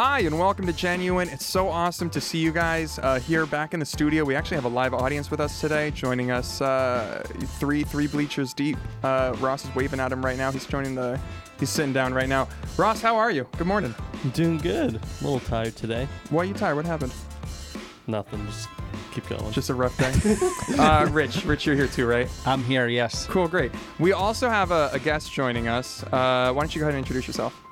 Hi, and welcome to Genuine. It's so awesome to see you guys uh, here back in the studio. We actually have a live audience with us today, joining us uh, three three bleachers deep. Uh, Ross is waving at him right now. He's joining the. He's sitting down right now. Ross, how are you? Good morning. I'm doing good. A little tired today. Why are you tired? What happened? Nothing. Just keep going. Just a rough day. uh, Rich, Rich, you're here too, right? I'm here, yes. Cool, great. We also have a, a guest joining us. Uh, why don't you go ahead and introduce yourself?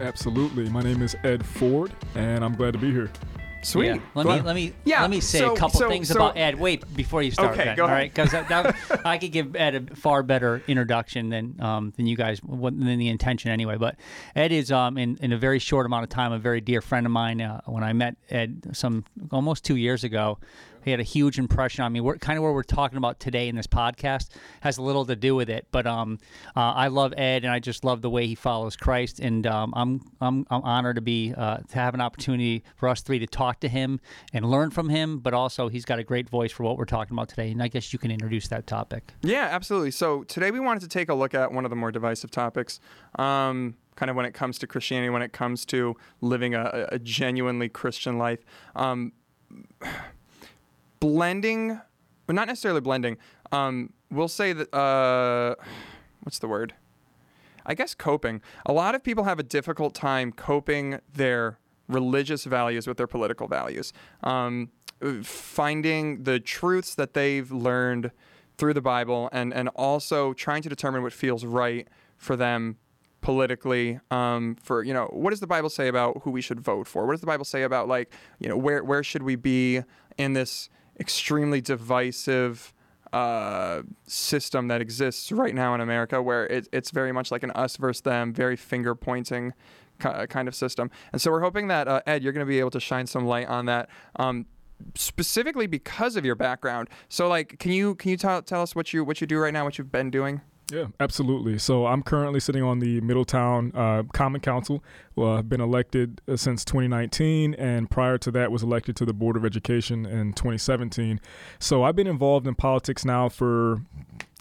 Absolutely. My name is Ed Ford, and I'm glad to be here. Sweet. Yeah. Let me let me Yeah, let me say so- a couple so- things so- about Ed. Wait before you start. Okay, Ben, go all ahead. Because that, that, I could give Ed a far better introduction than um, than you guys what- than the intention anyway. But Ed is um in, in a very short amount of time a very dear friend of mine. Uh, when I met Ed some almost two years ago, he had a huge impression on me. We're kind of what we're talking about today in this podcast has a little to do with it. But um, uh, I love Ed, and I just love the way he follows Christ. And um, I'm I'm I'm honored to be uh, to have an opportunity for us three to talk to him and learn from him. But also, he's got a great voice for what we're talking about today. And I guess you can introduce that topic. Yeah, absolutely. So today we wanted to take a look at one of the more divisive topics, um, kind of when it comes to Christianity, when it comes to living a, a genuinely Christian life. Um, blending, but not necessarily blending. Um, we'll say that. Uh, what's the word? I guess coping. A lot of people have a difficult time coping their religious values with their political values. Um, finding the truths that they've learned through the Bible and, and also trying to determine what feels right for them politically um, for you know what does the bible say about who we should vote for what does the bible say about like you know where where should we be in this extremely divisive uh, system that exists right now in America, where it, it's very much like an us versus them, very finger pointing ki- kind of system. And so we're hoping that uh, Ed, you're going to be able to shine some light on that. Um, specifically because of your background so like can you can you tell tell us what you what you do right now what you've been doing Yeah, absolutely. So I'm currently sitting on the Middletown uh, Common Council. Well, I've been elected uh, since 2019, and prior to that, was elected to the Board of Education in 2017. So I've been involved in politics now for,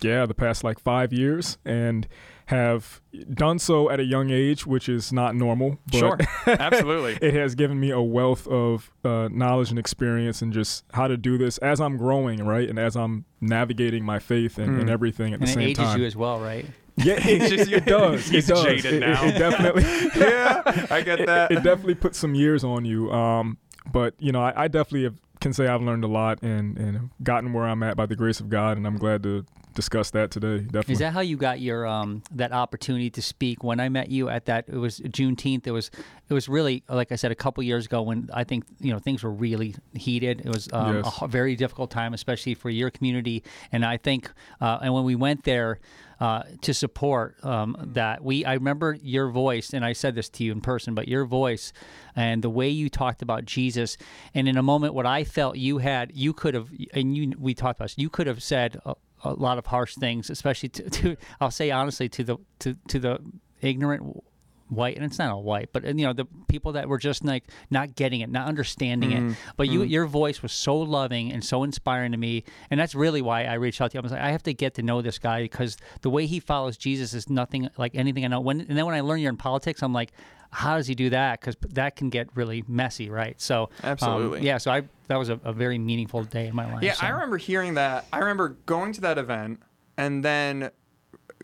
yeah, the past like five years, and have done so at a young age, which is not normal. But sure absolutely it has given me a wealth of uh, knowledge and experience and just how to do this as I'm growing, right, and as I'm navigating my faith and, and Mm. everything at And the it same ages time. you as well, right? Yeah, it, It's just- it, it does. he's it does. jaded It- it- It, definitely. yeah i get that It, it definitely puts some years on you. Um, but you know, I, I definitely have, can say I've learned a lot and and gotten where I'm at by the grace of God, and I'm glad to discuss that today. Definitely. Is that how you got your um that opportunity to speak? When I met you at that, it was Juneteenth. It was it was really like I said a couple years ago when I think you know things were really heated. It was um, a Yes. h- very difficult time, especially for your community. And I think uh, and when we went there. Uh, to support um, that, we I remember your voice, and I said this to you in person, but your voice and the way you talked about Jesus, and in a moment, what I felt you had, you could have, and you we talked about, this, you could have said a, a lot of harsh things, especially to, to I'll say honestly to the to to the ignorant white and it's not all white but you know the people that were just like not getting it not understanding it but you your voice was so loving and so inspiring to me and that's really why i reached out to you i was like i have to get to know this guy because the way he follows jesus is nothing like anything i know when and then when i learn you're in politics i'm like how does he do that because that can get really messy right so um, Absolutely. yeah so i that was a, a very meaningful day in my life Yeah, so. I remember hearing that. I remember going to that event and then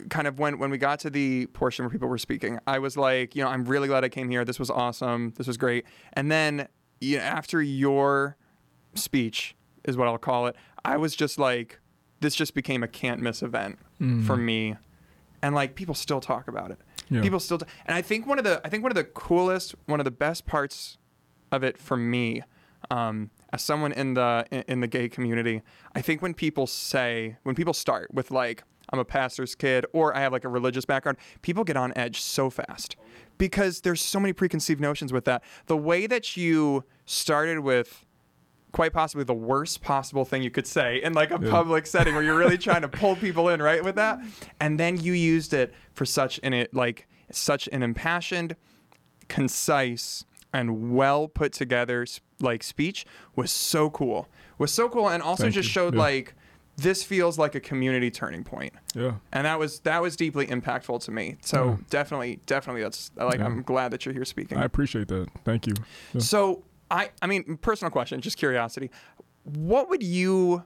kind of when when we got to the portion where people were speaking, I was like, you know, I'm really glad I came here. This was awesome. This was great. And then you know, after your speech is what I'll call it, I was just like this just became a can't miss event for me. And like people still talk about it. Yeah. People still t- and I think one of the I think one of the coolest, one of the best parts of it for me um, as someone in the in the gay community i think when people say when people start with like i'm a pastor's kid or i have like a religious background people get on edge so fast because there's so many preconceived notions with that the way that you started with quite possibly the worst possible thing you could say in like a Yeah. public setting where you're really trying to pull people in right with that and then you used it for such an it like such an impassioned concise and well put together like speech was so cool was so cool and also Thank just you. showed Yeah. like this feels like a community turning point Yeah. and that was that was deeply impactful to me so Yeah. definitely definitely that's like Yeah. i'm glad that you're here speaking I appreciate that. Thank you. Yeah. so i i mean personal question just curiosity what would you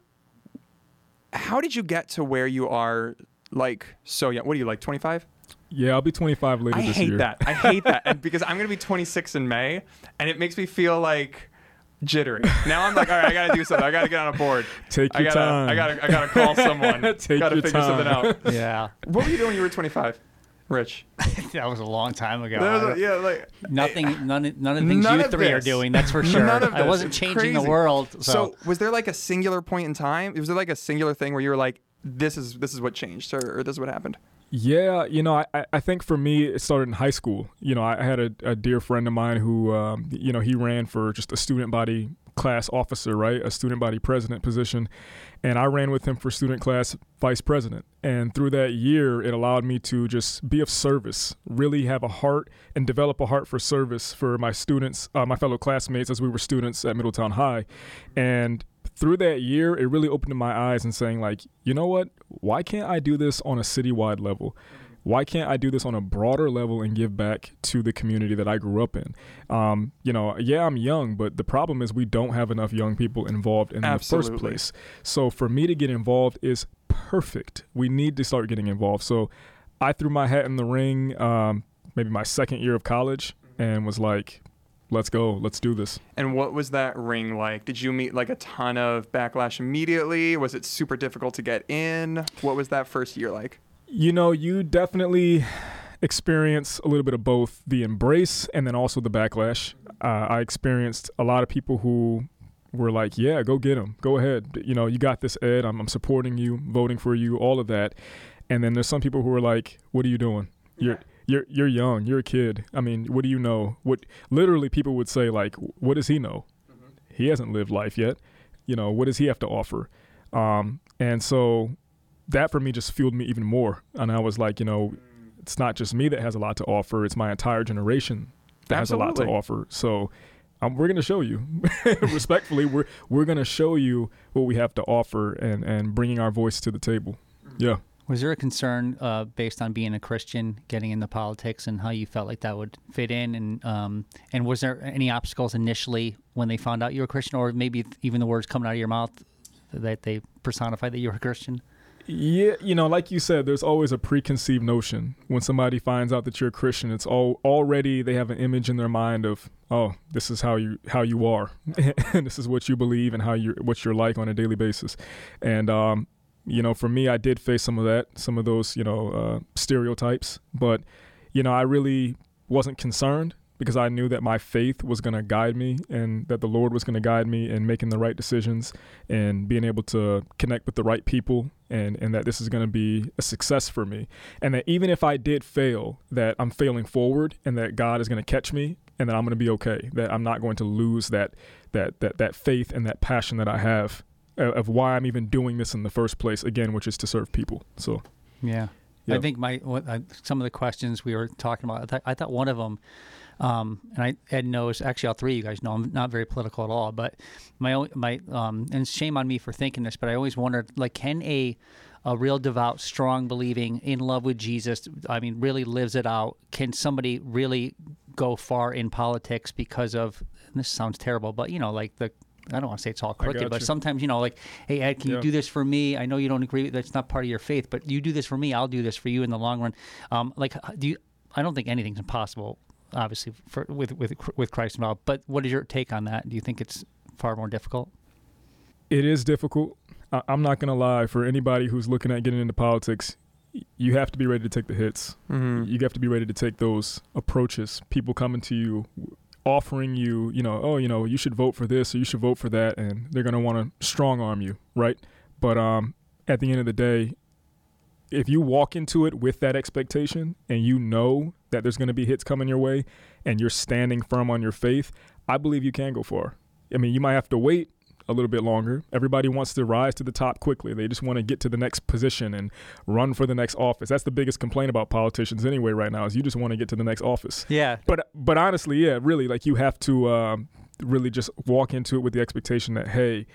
how did you get to where you are like so young what are you like 25 Yeah, I'll be 25 later I this year. I hate that. I hate that. And because I'm going to be 26 in May, and it makes me feel like jittery. Now I'm like, all right, I got to do something. I got to get on a board. Take I your gotta, time. I gotta, I gotta call someone. Take gotta your figure something out. Yeah, What were you doing when you were 25, Rich? that was a long time ago. There was I a- don't- yeah, like Nothing, none, of- none of the things None you of three are this. doing. That's for sure. None of this. I this. wasn't It's changing the crazy. world. So, So, was there like a singular point in time? Was there like a singular thing where you were like, this is this is what changed, or, or this is what happened? Yeah, you know, I- I, think for me, it started in high school. You know, I, I had a, a dear friend of mine who, um, you know, he ran for just a student body class officer, right? A student body president position. And I ran with him for student class vice president. And through that year, it allowed me to just be of service, really have a heart and develop a heart for service for my students, uh, my fellow classmates as we were students at Middletown High. And through that year, it really opened my eyes and saying, like, you know what? Why can't I do this on a citywide level? Why can't I do this on a broader level and give back to the community that I grew up in? Um, you know, yeah, I'm young, but the problem is we don't have enough young people involved in the first place. So for me to get involved is perfect. We need to start getting involved. So I threw my hat in the ring, um, maybe my second year of college, and was like, let's go, let's do this. And what was that ring like? Did you meet like a ton of backlash immediately? Was it super difficult to get in? What was that first year like? You know, you definitely experience a little bit of both the embrace and then also the backlash. Uh, I experienced a lot of people who were like, "Yeah, go get him, go ahead. You know, you got this, Ed. I'm, I'm supporting you, voting for you, all of that." And then there's some people who are like, "What are you doing? You're you're you're young. You're a kid. I mean, what do you know? What literally people would say like, what does he know? He hasn't lived life yet. You know, what does he have to offer?" Um, and so that for me just fueled me even more. And I was like, you know, it's not just me that has a lot to offer; it's my entire generation that has a lot to offer. So. Um, we're gonna show you, respectfully. We're we're gonna show you what we have to offer and and bringing our voice to the table. Yeah. Was there a concern uh, based on being a Christian, getting into politics, and how you felt like that would fit in? And um, and was there any obstacles initially when they found out you were a Christian, or maybe even the words coming out of your mouth that they personified that you were a Christian? Yeah, you know, like you said, there's always a preconceived notion when somebody finds out that you're a Christian. It's all already they have an image in their mind of, oh, this is how you how you are, and this is what you believe and how you what you're like on a daily basis. And um, you know, for me, I did face some of that, some of those, you know, uh, stereotypes. But you know, I really wasn't concerned because I knew that my faith was going to guide me and that the Lord was going to guide me in making the right decisions and being able to connect with the right people and, and that this is going to be a success for me. And that even if I did fail, that I'm failing forward and that God is going to catch me and that I'm going to be okay, that I'm not going to lose that, that, that, that faith and that passion that I have of why I'm even doing this in the first place, again, which is to serve people. So, Yeah. Yeah. I think my what, uh, some of the questions we were talking about. I, thought I thought one of them, um, and I Ed knows. Actually, all three of you guys know I'm not very political at all. But my own my um, and shame on me for thinking this, but I always wondered like, can a a real devout, strong, believing, in love with Jesus. I mean, really lives it out. Can somebody really go far in politics because of? And this sounds terrible, but you know, like the I don't want to say it's all crooked, but you. sometimes you know, like, hey Ed, can Yeah. you do this for me? I know you don't agree; that's not part of your faith, but you do this for me. I'll do this for you in the long run. Um, like, do you? I don't think anything's impossible, obviously, for with with with Christ involved. But what is your take on that? Do you think it's far more difficult? it is difficult. I- I'm not going to lie. For anybody who's looking at getting into politics, you have to be ready to take the hits. Mm-hmm. You have to be ready to take those approaches. People coming to you, w- offering you, you know, oh, you know, you should vote for this or you should vote for that, and they're going to want to strong arm you, right? But um, at the end of the day, if you walk into it with that expectation and you know that there's going to be hits coming your way and you're standing firm on your faith, I believe you can go far. I mean, you might have to wait a little bit longer. Everybody wants to rise to the top quickly. They just want to get to the next position and run for the next office. That's the biggest complaint about politicians anyway right now is you just want to get to the next office. Yeah, But but honestly, yeah, really like you have to um, really just walk into it with the expectation that hey,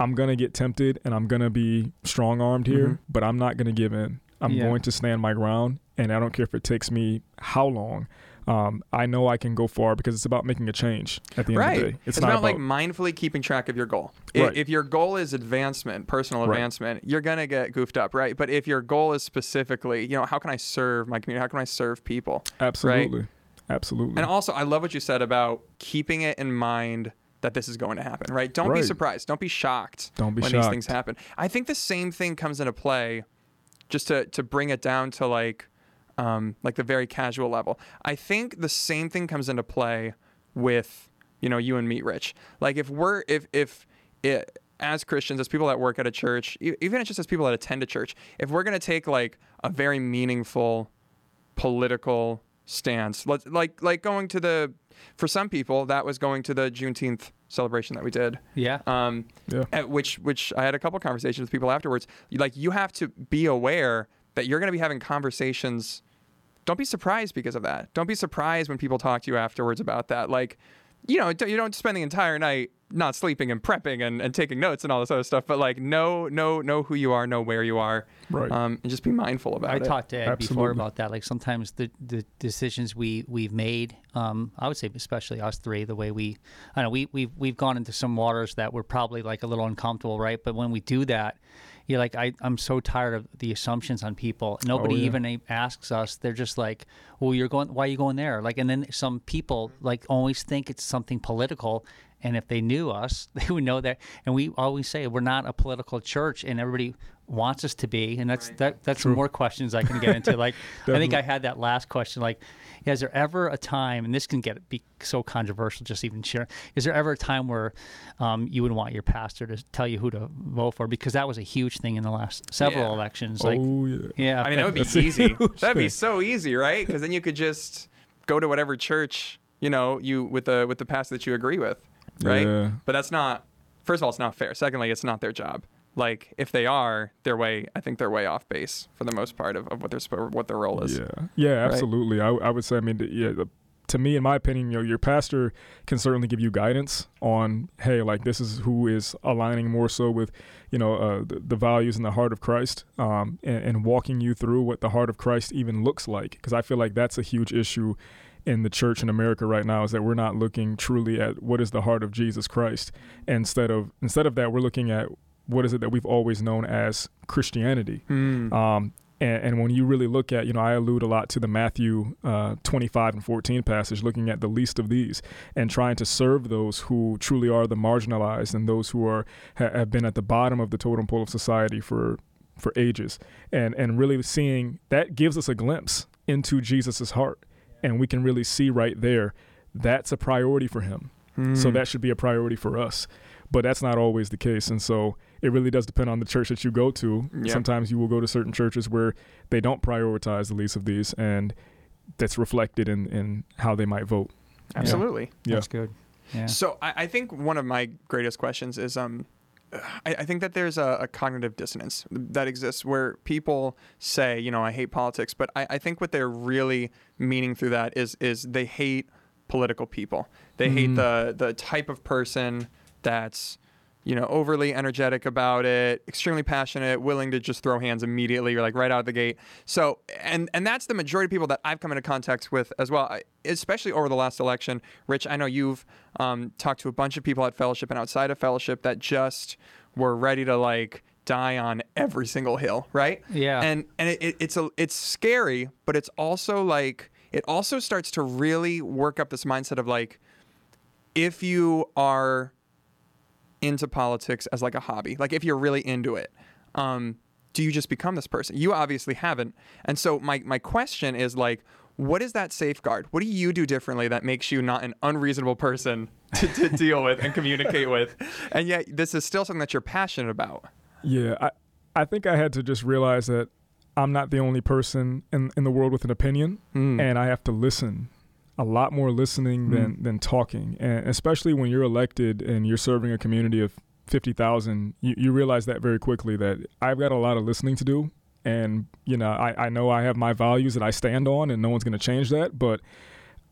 I'm gonna get tempted and I'm gonna be strong armed here, Mhm. but I'm not gonna give in. I'm Yeah. going to stand my ground, and I don't care if it takes me how long. Um, I know I can go far because it's about making a change at the end right. of the day. It's, not about, like mindfully keeping track of your goal. Right. If your goal is advancement, personal Right. advancement, you're gonna get goofed up, right? But if your goal is specifically, you know, how can I serve my community? How can I serve people? absolutely, absolutely. And also, I love what you said about keeping it in mind that this is going to happen, right? Don't be surprised. Don't be shocked Don't be when shocked. these things happen. I think the same thing comes into play, just to to bring it down to like, um, like the very casual level. I think the same thing comes into play with you know you and me, Rich. Like if we're if if it, as Christians, as people that work at a church, e- even just as people that attend a church, if we're gonna take like a very meaningful political stance. Let's like like going to the for some people that was going to the Juneteenth celebration that we did. Yeah. Um, Yeah. at which which I had a couple conversations with people afterwards. Like you have to be aware that you're going to be having conversations. Don't be surprised because of that. Don't be surprised when people talk to you afterwards about that. Like, you know, don't- you don't spend the entire night not sleeping and prepping and, and taking notes and all this other stuff. But like, know know know who you are, know where you are, Right. um, and just be mindful about I it. I talked to Ed before about that. Like sometimes the, the decisions we we've made, um, I would say especially us three, the way we, I know we we've we've gone into some waters that were probably like a little uncomfortable, right? But when we do that, you're like, I I'm so tired of the assumptions on people. Nobody oh, yeah. even asks us. They're just like, well, you're going, why are you going there? Like, and then some people like always think it's something political. And if they knew us, they would know that. And we always say we're not a political church, and everybody wants us to be. And that's Right. that. That's some more questions I can get into. Like, I think I had that last question. Like, yeah, is there ever a time? And this can get be so controversial. Just even sharing, Is there ever a time where um, you would want your pastor to tell you who to vote for? Because that was a huge thing in the last several Yeah. elections. Like, oh yeah. yeah, I mean, that would be That's easy. That'd be so easy, right? Because then you could just go to whatever church you know you with the with the pastor that you agree with, right? Yeah. But that's not. First of all, it's not fair. Secondly, it's not their job. Like if they are, they're way. I think they're way off base for the most part of, of what their what their role is. Yeah, yeah, absolutely. I, I would say, I mean, yeah. The, to me, in my opinion, you know, your pastor can certainly give you guidance on, hey, like this is who is aligning more so with, you know, uh, the, the values and the heart of Christ, um, and, and walking you through what the heart of Christ even looks like. Because I feel like that's a huge issue in the church in America right now is that we're not looking truly at what is the heart of Jesus Christ. Instead of instead of that, we're looking at what is it that we've always known as Christianity. Hmm. Um, and, and when you really look at, you know, I allude a lot to the Matthew uh, 25 and 14 passage, looking at the least of these and trying to serve those who truly are the marginalized and those who are ha- have been at the bottom of the totem pole of society for for ages, and and really seeing that gives us a glimpse into Jesus's heart, and we can really see right there that's a priority for him. So Hmm. that should be a priority for us. But that's not always the case. And so it really does depend on the church that you go to. Yeah. Sometimes you will go to certain churches where they don't prioritize the least of these, and that's reflected in, in how they might vote. absolutely. Yeah. that's good. Yeah. So I, I think one of my greatest questions is um, I, I think that there's a, a cognitive dissonance that exists where people say, you know, I hate politics, but I, I think what they're really meaning through that is is they hate political people. They hate Mhm. the the type of person that's you know overly energetic about it extremely passionate willing to just throw hands immediately or like right out of the gate. So and and that's the majority of people that i've come into contact with as well I, especially over the last election. Rich i know you've um, talked to a bunch of people at fellowship and outside of fellowship that just were ready to like die on every single hill right? Yeah. and and it, it, it's a it's scary but it's also like it also starts to really work up this mindset of like if you are into politics as like a hobby, like if you're really into it, um, do you just become this person? You obviously haven't. And so my my question is like, what is that safeguard? What do you do differently that makes you not an unreasonable person to, to deal with and communicate with? And yet this is still something that you're passionate about. Yeah, I, I think I had to just realize that I'm not the only person in, in the world with an opinion, Mm. and I have to listen. A lot more listening than, than talking. And especially when you're elected and you're serving a community of 50,000, you, you realize that very quickly that I've got a lot of listening to do. And, you know, I, I know I have my values that I stand on, and no one's going to change that. But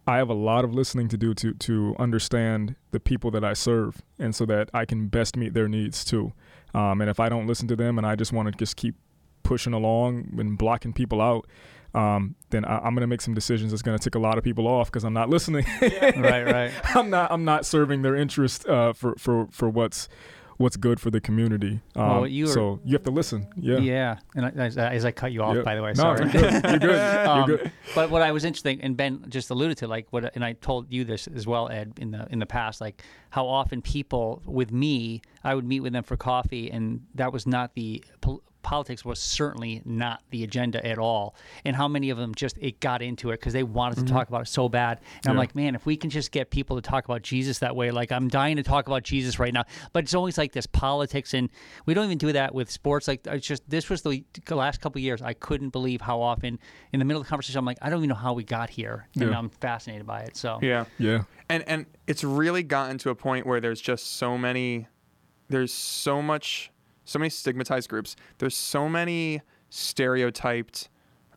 I have a lot of listening to do to to understand the people that I serve, and so that I can best meet their needs too. Um, and if I don't listen to them, and I just want to just keep pushing along and blocking people out, um, then I, am going to make some decisions that's going to tick a lot of people off because I'm not listening. right, right. I'm not. I'm not serving their interest uh, for for for what's what's good for the community. Um, well, you were, so you have to listen. Yeah. Yeah. And I, as, as, I cut you off, yeah. by the way, no, sorry. You're good. You're good. Um, you're good. But what I was interesting, and Ben just alluded to, like what, and I told you this as well, Ed, in the in the past, like how often people with me, I would meet with them for coffee, and that was not the politics was certainly not the agenda at all. And how many of them just it got into it because they wanted to mm-hmm. talk about it so bad. And yeah. I'm like, man, if we can just get people to talk about Jesus that way, like I'm dying to talk about Jesus right now. But it's always like this politics, and we don't even do that with sports. Like it's just this was the last couple years. I couldn't believe how often in the middle of the conversation I'm like, I don't even know how we got here, and yeah. I'm fascinated by it. So yeah, yeah, and and it's really gotten to a point where there's just so many, there's so much so many stigmatized groups. There's so many stereotyped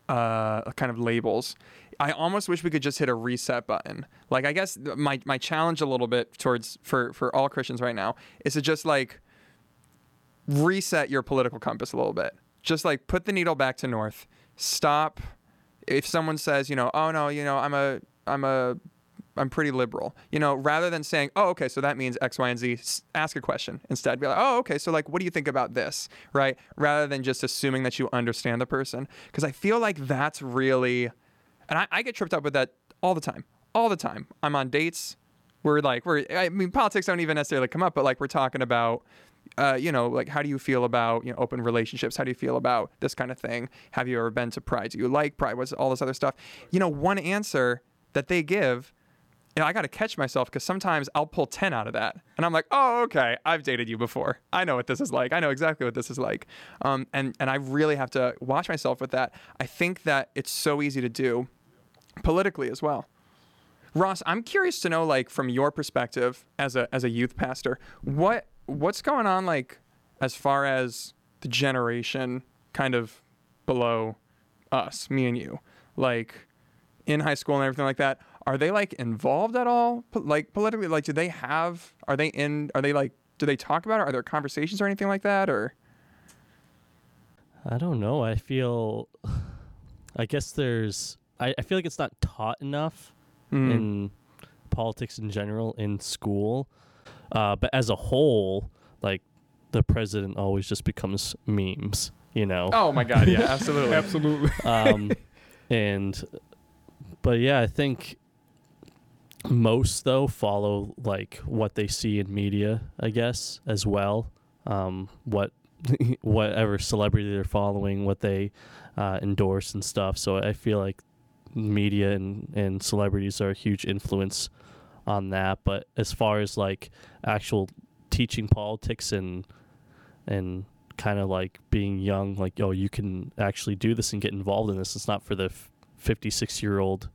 uh, kind of labels. I almost wish we could just hit a reset button. Like I guess my my challenge a little bit towards for for all Christians right now is to just like reset your political compass a little bit. Just like put the needle back to north. Stop if someone says, you know, oh no, you know, I'm a I'm a I'm pretty liberal. You know, rather than saying, "Oh, okay, so that means X, Y, and Z," ask a question instead. Be like, "Oh, okay, so like, what do you think about this?" Right? Rather than just assuming that you understand the person, because I feel like that's really, and I, I get tripped up with that all the time, all the time. I'm on dates. We're like, we're. I mean, politics don't even necessarily come up, but like, we're talking about uh, you know, like how do you feel about you know open relationships? How do you feel about this kind of thing? Have you ever been to Pride? Do you like Pride? What's all this other stuff? You know, one answer that they give you know, I got to catch myself because sometimes I'll pull 10 out of that. And I'm like, oh, okay, I've dated you before. I know what this is like. I know exactly what this is like. Um, and, and I really have to watch myself with that. I think that it's so easy to do politically as well. Ross, I'm curious to know, like, from your perspective as a, as a youth pastor, what, what's going on, like, as far as the generation kind of below us, me and you, like, in high school and everything like that? Are they like involved at all? Like politically like do they have are they in are they like do they talk about it? Are there conversations or anything like that or? I don't know. I feel i guess there's i, I feel like it's not taught enough mm. in politics in general in school. Uh, but as a whole like the president always just becomes memes you know? Oh my god yeah absolutely. Absolutely. Um and but yeah i think most though follow like what they see in media, I guess, as well. Um, what whatever celebrity they're following, what they uh, endorse and stuff. So I feel like media and, and celebrities are a huge influence on that. But as far as like actual teaching politics and and kind of like being young, like oh, you can actually do this and get involved in this. It's not for the fifty-six year old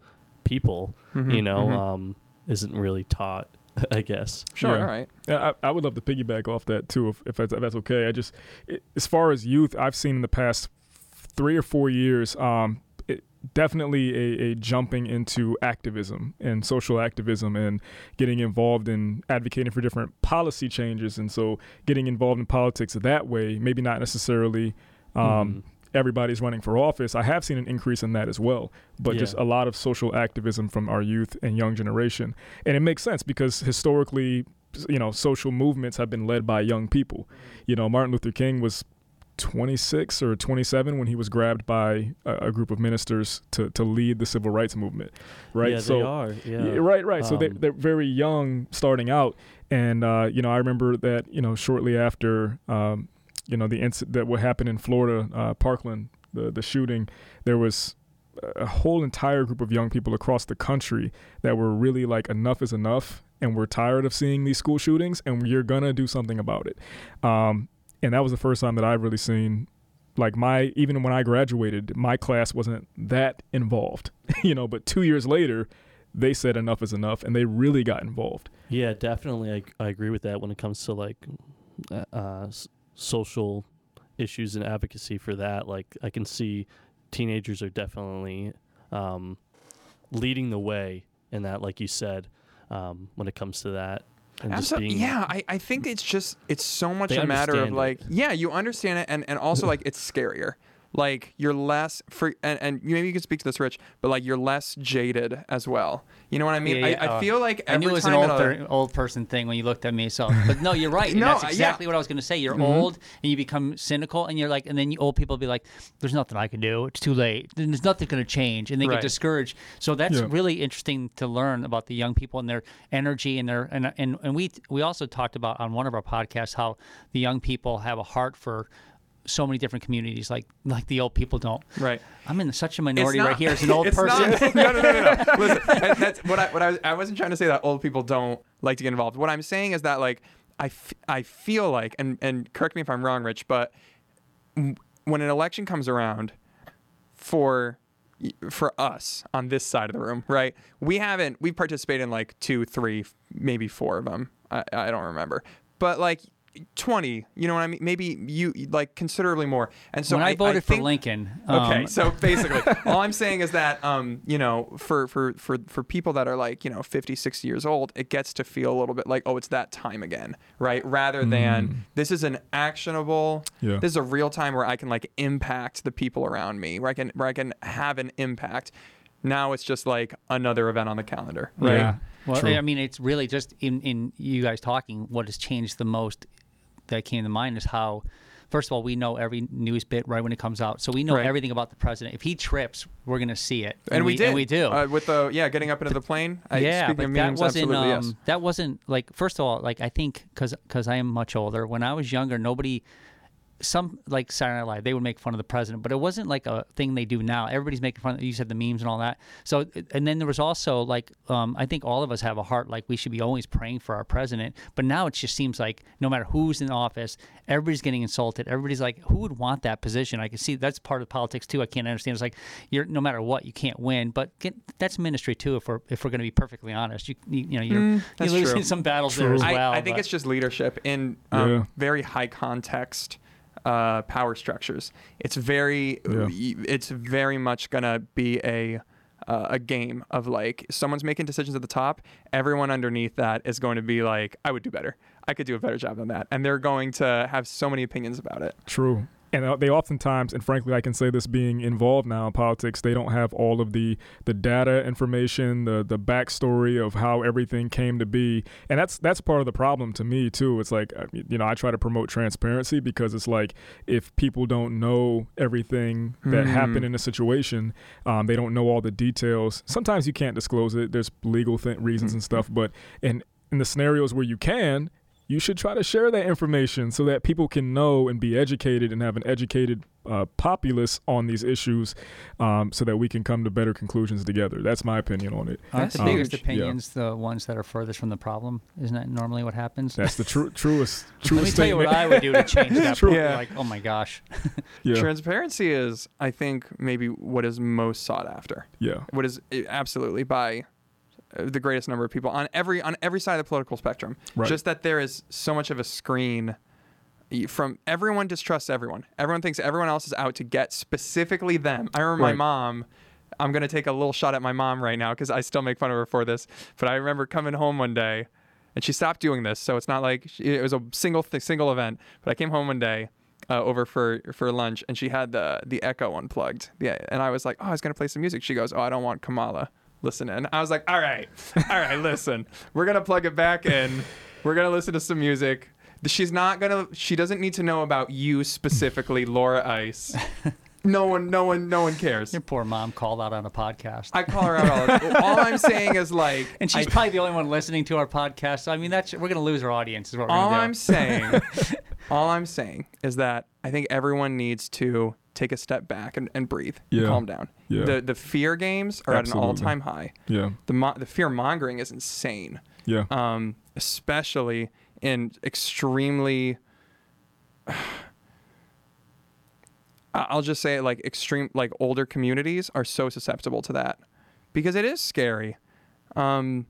people, mm-hmm, you know. Mm-hmm. Um, isn't really taught. I guess. Sure. Yeah. All right. Yeah, I, I would love to piggyback off that too, if, if, that's, if that's okay. I just, it, as far as youth, I've seen in the past three or four years, um, it, definitely a, a, jumping into activism and social activism and getting involved in advocating for different policy changes. And so getting involved in politics that way, maybe not necessarily um, mm everybody's running for office, I have seen an increase in that as well. But yeah. just a lot of social activism from our youth and young generation. And it makes sense because historically, you know, social movements have been led by young people. You know, Martin Luther King was 26 or 27 when he was grabbed by a, a, group of ministers to, to lead the civil rights movement. Right. Yeah, so, they are. Yeah. yeah right. Right. Um, so they, they're very young starting out. And, uh, you know, I remember that, you know, shortly after, um, you know the incident that what happened in Florida, uh, Parkland, the the shooting, there was a whole entire group of young people across the country that were really like enough is enough and we're tired of seeing these school shootings and you're gonna do something about it. Um, and that was the first time that i've really seen like my even when i graduated my class wasn't that involved. You know but two years later they said enough is enough and they really got involved. Yeah definitely i, I agree with that when it comes to like uh, uh social issues and advocacy for that. Like I can see teenagers are definitely um, leading the way in that, like you said, um, when it comes to that. And just being, yeah, I, I think it's just it's so much a matter of understand it. like yeah, you understand it and, and also like it's scarier. Like you're less for and, and maybe you can speak to this, Rich, but like you're less jaded as well. You know what I mean? Yeah, yeah, I, I feel like I every knew it was an old, a- per- old person thing when you looked at me. So, but no, you're right. No, that's uh, yeah. exactly what I was going to say. You're Mhm. old and you become cynical, and you're like, and then you, old people be like, "There's nothing I can do. It's too late. There's nothing going to change," and they Right. get discouraged. So that's Yeah. really interesting to learn about the young people and their energy and their and and and we we also talked about on one of our podcasts how the young people have a heart for so many different communities like like the old people don't right. i'm in such a minority not- right here as an old person not- no, no, no, no, no. Listen, that- that's what I what I was, I wasn't trying to say that old people don't like to get involved. What I'm saying is that like I, f- I feel like and and correct me if I'm wrong, Rich, but when an election comes around for for us on this side of the room, right? We haven't we've participated in like two, three, maybe four of them. I, I don't remember, but like. 20 you know what i mean maybe you like considerably more and so when i, voted think, for lincoln Okay, um, so basically, all I'm saying is that, um, you know, for, for, for, for people that are like, you know, 50, 60 years old, it gets to feel a little bit like, oh, it's that time again, right? Rather than this is an actionable, Yeah. this is a real time where I can like impact the people around me, where I can, where I can have an impact. Now it's just like another event on the calendar, right? Yeah. Well, True. I mean, it's really just in, in you guys talking, what has changed the most that came to mind is how, first of all, we know every news bit right when it comes out. So we know Right. everything about the president. If he trips, we're going to see it. And, we, did. And we do. Uh, with the, yeah, getting up into the plane. I, yeah, speaking but that wasn't absolutely, um, yes. that wasn't like first of all like I think because because I am much older. When I was younger, nobody some like Saturday Night Live they would make fun of the president, but it wasn't like a thing they do now. Everybody's making fun. Of You said the memes and all that. So and then there was also like um, I think all of us have a heart like we should be always praying for our president. But now it just seems like no matter who's in office, everybody's getting insulted. Everybody's like, who would want that position? I can see that's part of politics too. I can't understand. It's like you're no matter what, you can't win. But get, that's ministry too. If we're if we're going to be perfectly honest, you you, you know you're, Mm, you're losing true. some battles there True. as I, well. I think but- it's just leadership in um, Yeah. very high context uh, power structures. It's very, Yeah. it's very much gonna be a uh, a game of like someone's making decisions at the top. Everyone underneath that is going to be like, I would do better. I could do a better job than that, and they're going to have so many opinions about it. True. And uh, they oftentimes, and frankly, I can say this being involved now in politics, they don't have all of the the data information, the the backstory of how everything came to be, and that's that's part of the problem to me too. It's like uh, you know I try to promote transparency because it's like if people don't know everything that Mhm. happened in a situation, um, they don't know all the details. Sometimes you can't disclose it. There's legal th- reasons and stuff, but in in the scenarios where you can, you should try to share that information so that people can know and be educated and have an educated uh, populace on these issues um, so that we can come to better conclusions together. That's my opinion on it. Aren't the That's biggest huge. Yeah. opinions the ones that are furthest from the problem? Isn't that normally what happens? That's the tru- truest, truest Let truest me tell you what. I would do to change that. True. Yeah. Like, oh my gosh. yeah, Transparency is, I think, maybe what is most sought after. yeah, What is eh, absolutely by the greatest number of people on every on every side of the political spectrum. right. Just that there is so much of a screen from everyone distrusts everyone. Everyone thinks everyone else is out to get specifically them. I remember my mom. I'm gonna take a little shot at my mom right now because I still make fun of her for this. But I remember coming home one day, and she stopped doing this. So it's not like she, it was a single th- single event. But I came home one day. Uh, over for for lunch, and she had the the Echo unplugged. Yeah, and I was like, "Oh, I was gonna play some music." She goes, "Oh, I don't want Kamala listening." I was like, "All right, all right, listen, we're gonna plug it back in. We're gonna listen to some music. She's not gonna. She doesn't need to know about you specifically, Laura Ice. No one, no one, no one cares. Your poor mom called out on a podcast. I call her out all. the- All I'm saying is like, and she's I- probably the only one listening to our podcast. So, I mean, that's we're gonna lose our audience. Is what we're all gonna do. I'm saying, all I'm saying is that I think everyone needs to take a step back and, and breathe, and calm down. Yeah. The the fear games are at an all time high. yeah, The mo- the fear mongering is insane. yeah, um, especially in extremely. I'll just say it like extreme, like older communities are so susceptible to that because it is scary, um,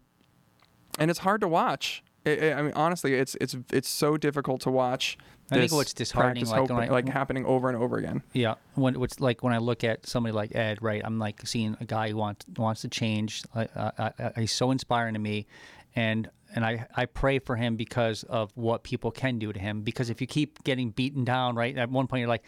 and it's hard to watch. It, it- I mean, honestly, it's it's it's so difficult to watch. I think this what's disheartening, like hoping- I- like happening over and over again. Yeah, when what's like when I look at somebody like Ed, right? I'm like seeing a guy who wants wants to change. Uh, uh, uh, he's so inspiring to me, and and I I pray for him because of what people can do to him. Because if you keep getting beaten down, right? At one point you're like,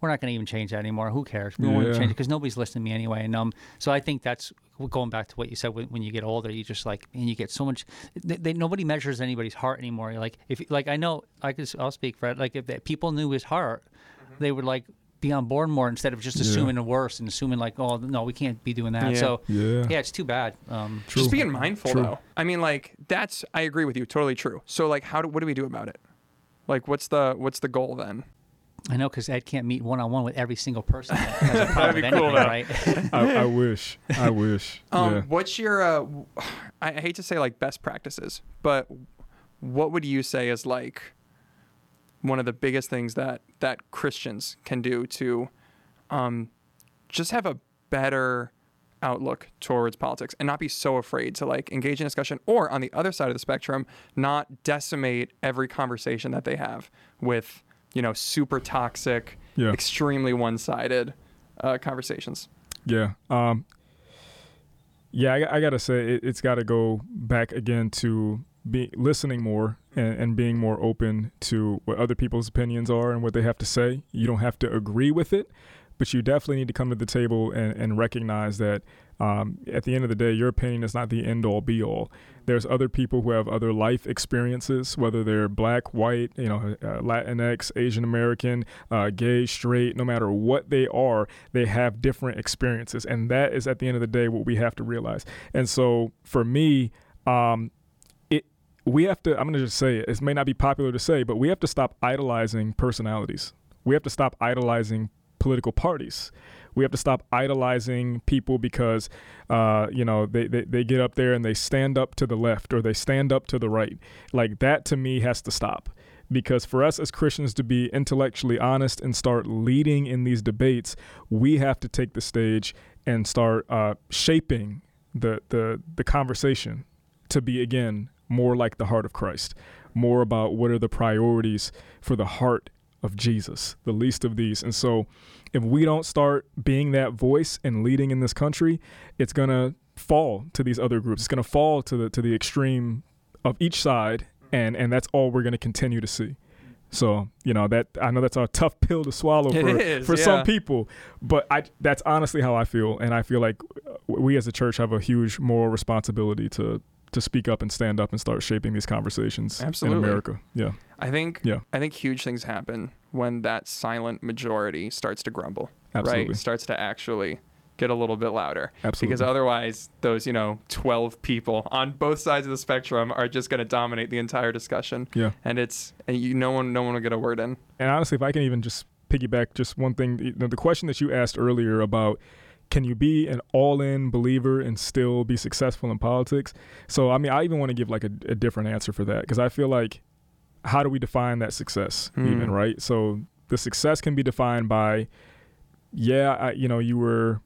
we're not going to even change that anymore. Who cares? We won't change it because nobody's listening to me anyway. And um, so I think that's going back to what you said. When, when you get older, you just like and you get so much. They, they, nobody measures anybody's heart anymore. You're like if like I know I could I'll speak for it. Like if that people knew his heart, they would like be on board more instead of just Yeah. assuming the worst and assuming like oh no we can't be doing that. Yeah. So Yeah. yeah, it's too bad. Um, Just being mindful True. though. I mean, like that's I agree with you, totally true. So like, how do what do we do about it? Like, what's the what's the goal then? I know because Ed can't meet one on one with every single person That has a That'd with be cool, anything, though. right? I, I wish. I wish. Um, yeah. what's your uh, w- I I hate to say like best practices, but what would you say is like one of the biggest things that that Christians can do to um, just have a better outlook towards politics and not be so afraid to like engage in discussion or on the other side of the spectrum not decimate every conversation that they have with you know super toxic Yeah. extremely one-sided uh, conversations Yeah. Um, yeah, I, I gotta say it, it's got to go back again to be listening more and, and being more open to what other people's opinions are and what they have to say. You don't have to agree with it, but you definitely need to come to the table and, and recognize that um, at the end of the day, your opinion is not the end all be all. There's other people who have other life experiences, whether they're black, white, you know, uh, Latinx, Asian American, uh, gay, straight, no matter what they are, they have different experiences. And that is at the end of the day what we have to realize. And so for me, um, we have to, I'm going to just say it, it may not be popular to say, but we have to stop idolizing personalities. We have to stop idolizing political parties. We have to stop idolizing people because, uh, you know, they, they, they get up there and they stand up to the left or they stand up to the right. Like that to me has to stop. Because for us as Christians to be intellectually honest and start leading in these debates, we have to take the stage and start uh, shaping the, the, the conversation to be, again, more like the heart of Christ, more about what are the priorities for the heart of Jesus, the least of these. And so, if we don't start being that voice and leading in this country, it's gonna fall to these other groups. It's gonna fall to the to the extreme of each side, and and that's all we're gonna continue to see. So you know that I know that's a tough pill to swallow It for is, for yeah. some people, but I that's honestly how I feel, and I feel like we as a church have a huge moral responsibility to to speak up and stand up and start shaping these conversations Absolutely. in America. Yeah, I think Yeah. I think huge things happen when that silent majority starts to grumble, absolutely, right? Starts to actually get a little bit louder. absolutely. Because otherwise, those you know, twelve people on both sides of the spectrum are just going to dominate the entire discussion, yeah. and it's and you no one no one will get a word in. and honestly, if I can even just piggyback just one thing, you know, the question that you asked earlier about can you be an all-in believer and still be successful in politics? So, I mean, I even want to give like a, a different answer for that because I feel like how do we define that success even, Hmm. right? So, the success can be defined by yeah, I, you know, you were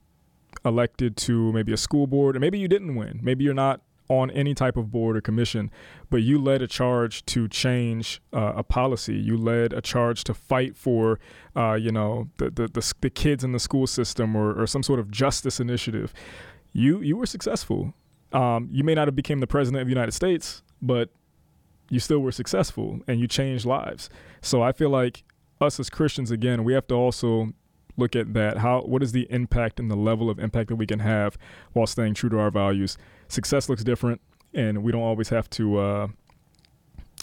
elected to maybe a school board, or maybe you didn't win. Maybe you're not on any type of board or commission, but you led a charge to change uh, a policy. You led a charge to fight for, uh, you know, the, the the the kids in the school system or, or some sort of justice initiative. You you were successful. Um, you may not have became the president of the United States, but you still were successful and you changed lives. So I feel like us as Christians, again, we have to also look at that. How what is the impact and the level of impact that we can have while staying true to our values? Success looks different, and we don't always have to. Uh,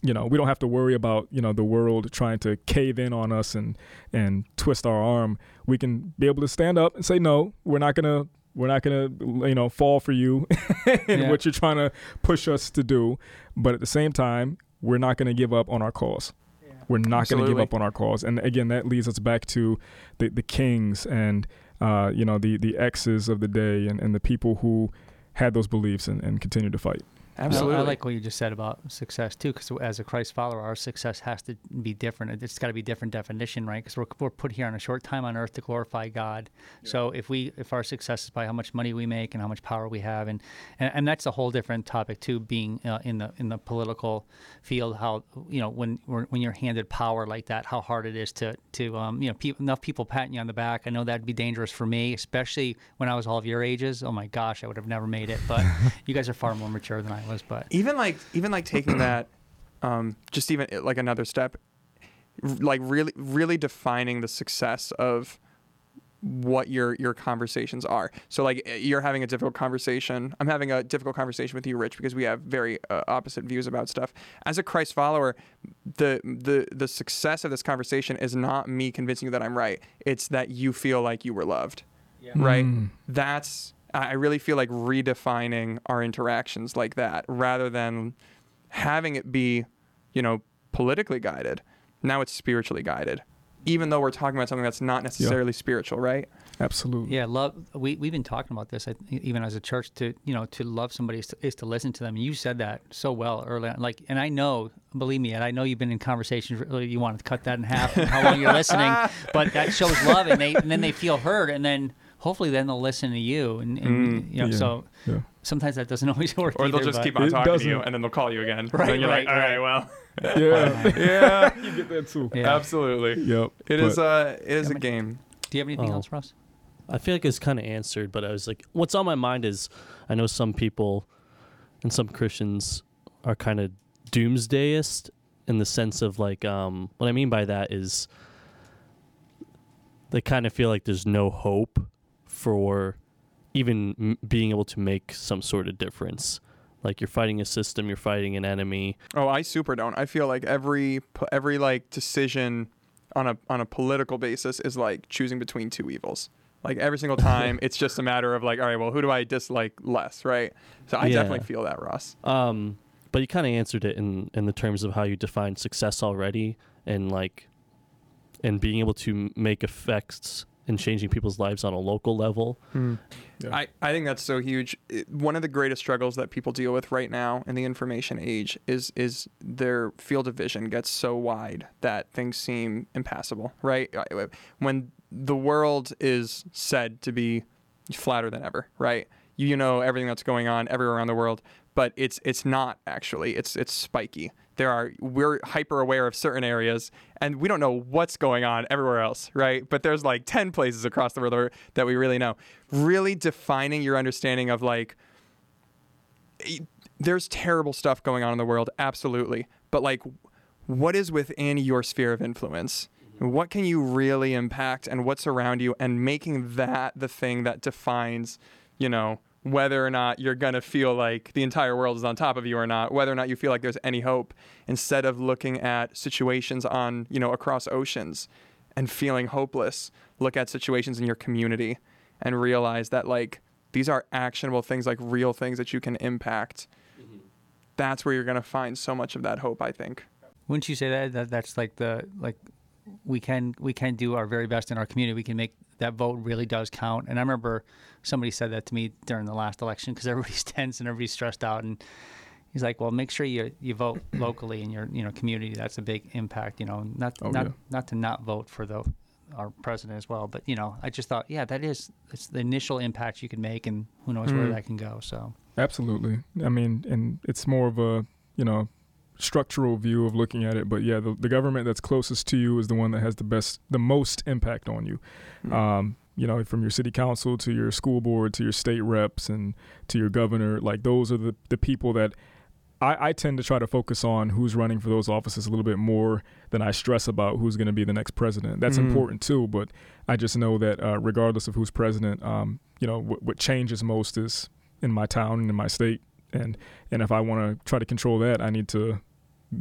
you know, we don't have to worry about you know the world trying to cave in on us and and twist our arm. We can be able to stand up and say no. We're not gonna we're not gonna you know fall for you and Yeah. what you're trying to push us to do. But at the same time, we're not gonna give up on our cause. We're not going to give up on our cause. And again, that leads us back to the, the kings and, uh, you know, the, the X's of the day and, and the people who had those beliefs and, and continue to fight. Absolutely. I, like what you just said about success too, because as a Christ follower, our success has to be different. It's got to be different definition, right? Because we're, we're put here on a short time on earth to glorify God. Yeah. So if we if our success is by how much money we make and how much power we have, and and, and that's a whole different topic too. Being uh, in the in the political field, how you know when when you're handed power like that, how hard it is to to um, you know pe- enough people patting you on the back. I know that'd be dangerous for me, especially when I was all of your ages. Oh my gosh, I would have never made it. But you guys are far more mature than I was, but even like even like taking that, um, just even like another step, like really really defining the success of what your your conversations are. So like eh, you're having a difficult conversation. I'm having a difficult conversation with you, Rich, because we have very uh, opposite views about stuff. As a Christ follower, the the the success of this conversation is not me convincing you that I'm right. It's that you feel like you were loved. Yeah. Right? Mm. That's I really feel like redefining our interactions like that rather than having it be, you know, politically guided. Now it's spiritually guided, even though we're talking about something that's not necessarily yeah. spiritual, right? Absolutely. Yeah, love. We we've been talking about this even as a church to you know to love somebody is to, is to listen to them. You said that so well earlier. On. Like, and I know, believe me, and I know you've been in conversations. You want to cut that in half, and how long you're listening, but that shows love, and they and then they feel heard, and then hopefully then they'll listen to you and, and mm, you know yeah, so yeah. sometimes that doesn't always work or either, they'll just keep on talking to you and then they'll call you again. Right and you're right, like all right, well. Yeah. Yeah. you get that too. Yeah. absolutely. Yep it is uh it is a game. do you have anything oh. else Ross? I feel like it's kind of answered but I was like what's on my mind is I know some people and some Christians are kind of doomsdayist in the sense of like um what I mean by that is they kind of feel like there's no hope for even m- being able to make some sort of difference. Like you're fighting a system, you're fighting an enemy. Oh, I super don't. I feel like every every like decision on a on a political basis is like choosing between two evils. Like every single time, it's just a matter of like, all right, well, who do I dislike less, right? So I yeah. definitely feel that, Ross. Um, but you kind of answered it in in the terms of how you define success already, and like, and being able to make effects and changing people's lives on a local level. Hmm. Yeah. I, I think that's so huge. It, one of the greatest struggles that people deal with right now in the information age is is their field of vision gets so wide that things seem impassable, right? When the world is said to be flatter than ever, right? You, know everything that's going on everywhere around the world, but it's it's not actually. It's it's spiky. There are we're hyper aware of certain areas and we don't know what's going on everywhere else right? But there's like 10 places across the world that we really know. Really defining your understanding of like there's terrible stuff going on in the world absolutely. But like what is within your sphere of influence? What can you really impact and what's around you and making that the thing that defines you know whether or not you're going to feel like the entire world is on top of you or not, whether or not you feel like there's any hope, instead of looking at situations on, you know, across oceans and feeling hopeless, look at situations in your community and realize that like these are actionable things, like real things that you can impact. Mm-hmm. That's where you're going to find so much of that hope, I think. Wouldn't you say that, that that's like the like we can we can do our very best in our community. We can make that vote really does count. And I remember somebody said that to me during the last election because everybody's tense and everybody's stressed out. And he's like, "Well, make sure you you vote locally in your you know community. That's a big impact. You know, not oh, not yeah. not to not vote for the our president as well. But you know, I just thought, yeah, that is it's the initial impact you can make, and who knows mm. where that can go. So absolutely. I mean, and it's more of a you know structural view of looking at it. But yeah, the, the government that's closest to you is the one that has the best, the most impact on you. Mm-hmm. Um, you know, from your city council to your school board to your state reps and to your governor, like those are the, the people that I, I tend to try to focus on who's running for those offices a little bit more than I stress about who's going to be the next president. That's mm-hmm. important too, but I just know that uh, regardless of who's president, um, you know, what, what changes most is in my town and in my state and and if I want to try to control that, I need to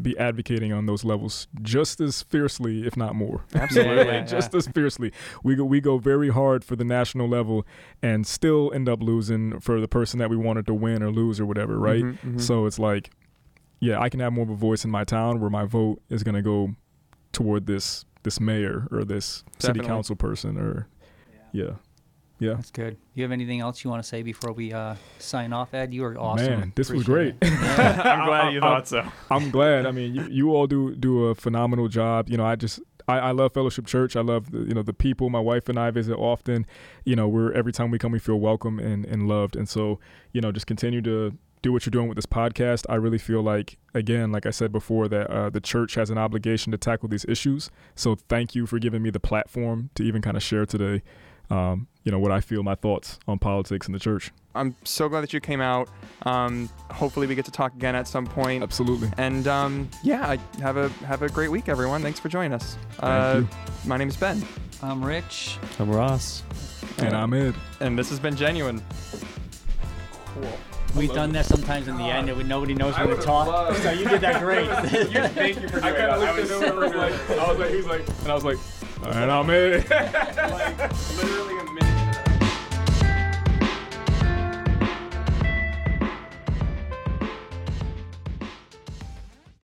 be advocating on those levels just as fiercely, if not more. Absolutely, yeah, just as fiercely. We go we go very hard for the national level, and still end up losing for the person that we wanted to win or lose or whatever, right? Mm-hmm, mm-hmm. So it's like, yeah, I can have more of a voice in my town where my vote is going to go toward this this mayor or this Definitely. city council person or, yeah. yeah. Yeah. That's good. You have anything else you want to say before we uh, sign off, Ed? You are awesome. Man, this was great. it. I'm glad you thought so. I'm glad. I mean, you, you all do do a phenomenal job. You know, I just I, I love Fellowship Church. I love the, you know the people. My wife and I visit often. You know, we're every time we come, we feel welcome and and loved. And so, you know, just continue to do what you're doing with this podcast. I really feel like, again, like I said before, that uh, the church has an obligation to tackle these issues. So thank you for giving me the platform to even kind of share today. Um, you know what I feel, my thoughts on politics and the church. I'm so glad that you came out. Um, hopefully, we get to talk again at some point. Absolutely. And um, yeah, have a have a great week, everyone. Thanks for joining us. Thank uh, you. My name is Ben, I'm Rich. I'm Ross. And I'm Ed. and this has been genuine. We've done that sometimes in the end, and nobody knows when to talk. So you did that great. Thank you for I kind of looked at him and was like, I was like, he was like, and I was like, and I'm Ed. like literally a minute.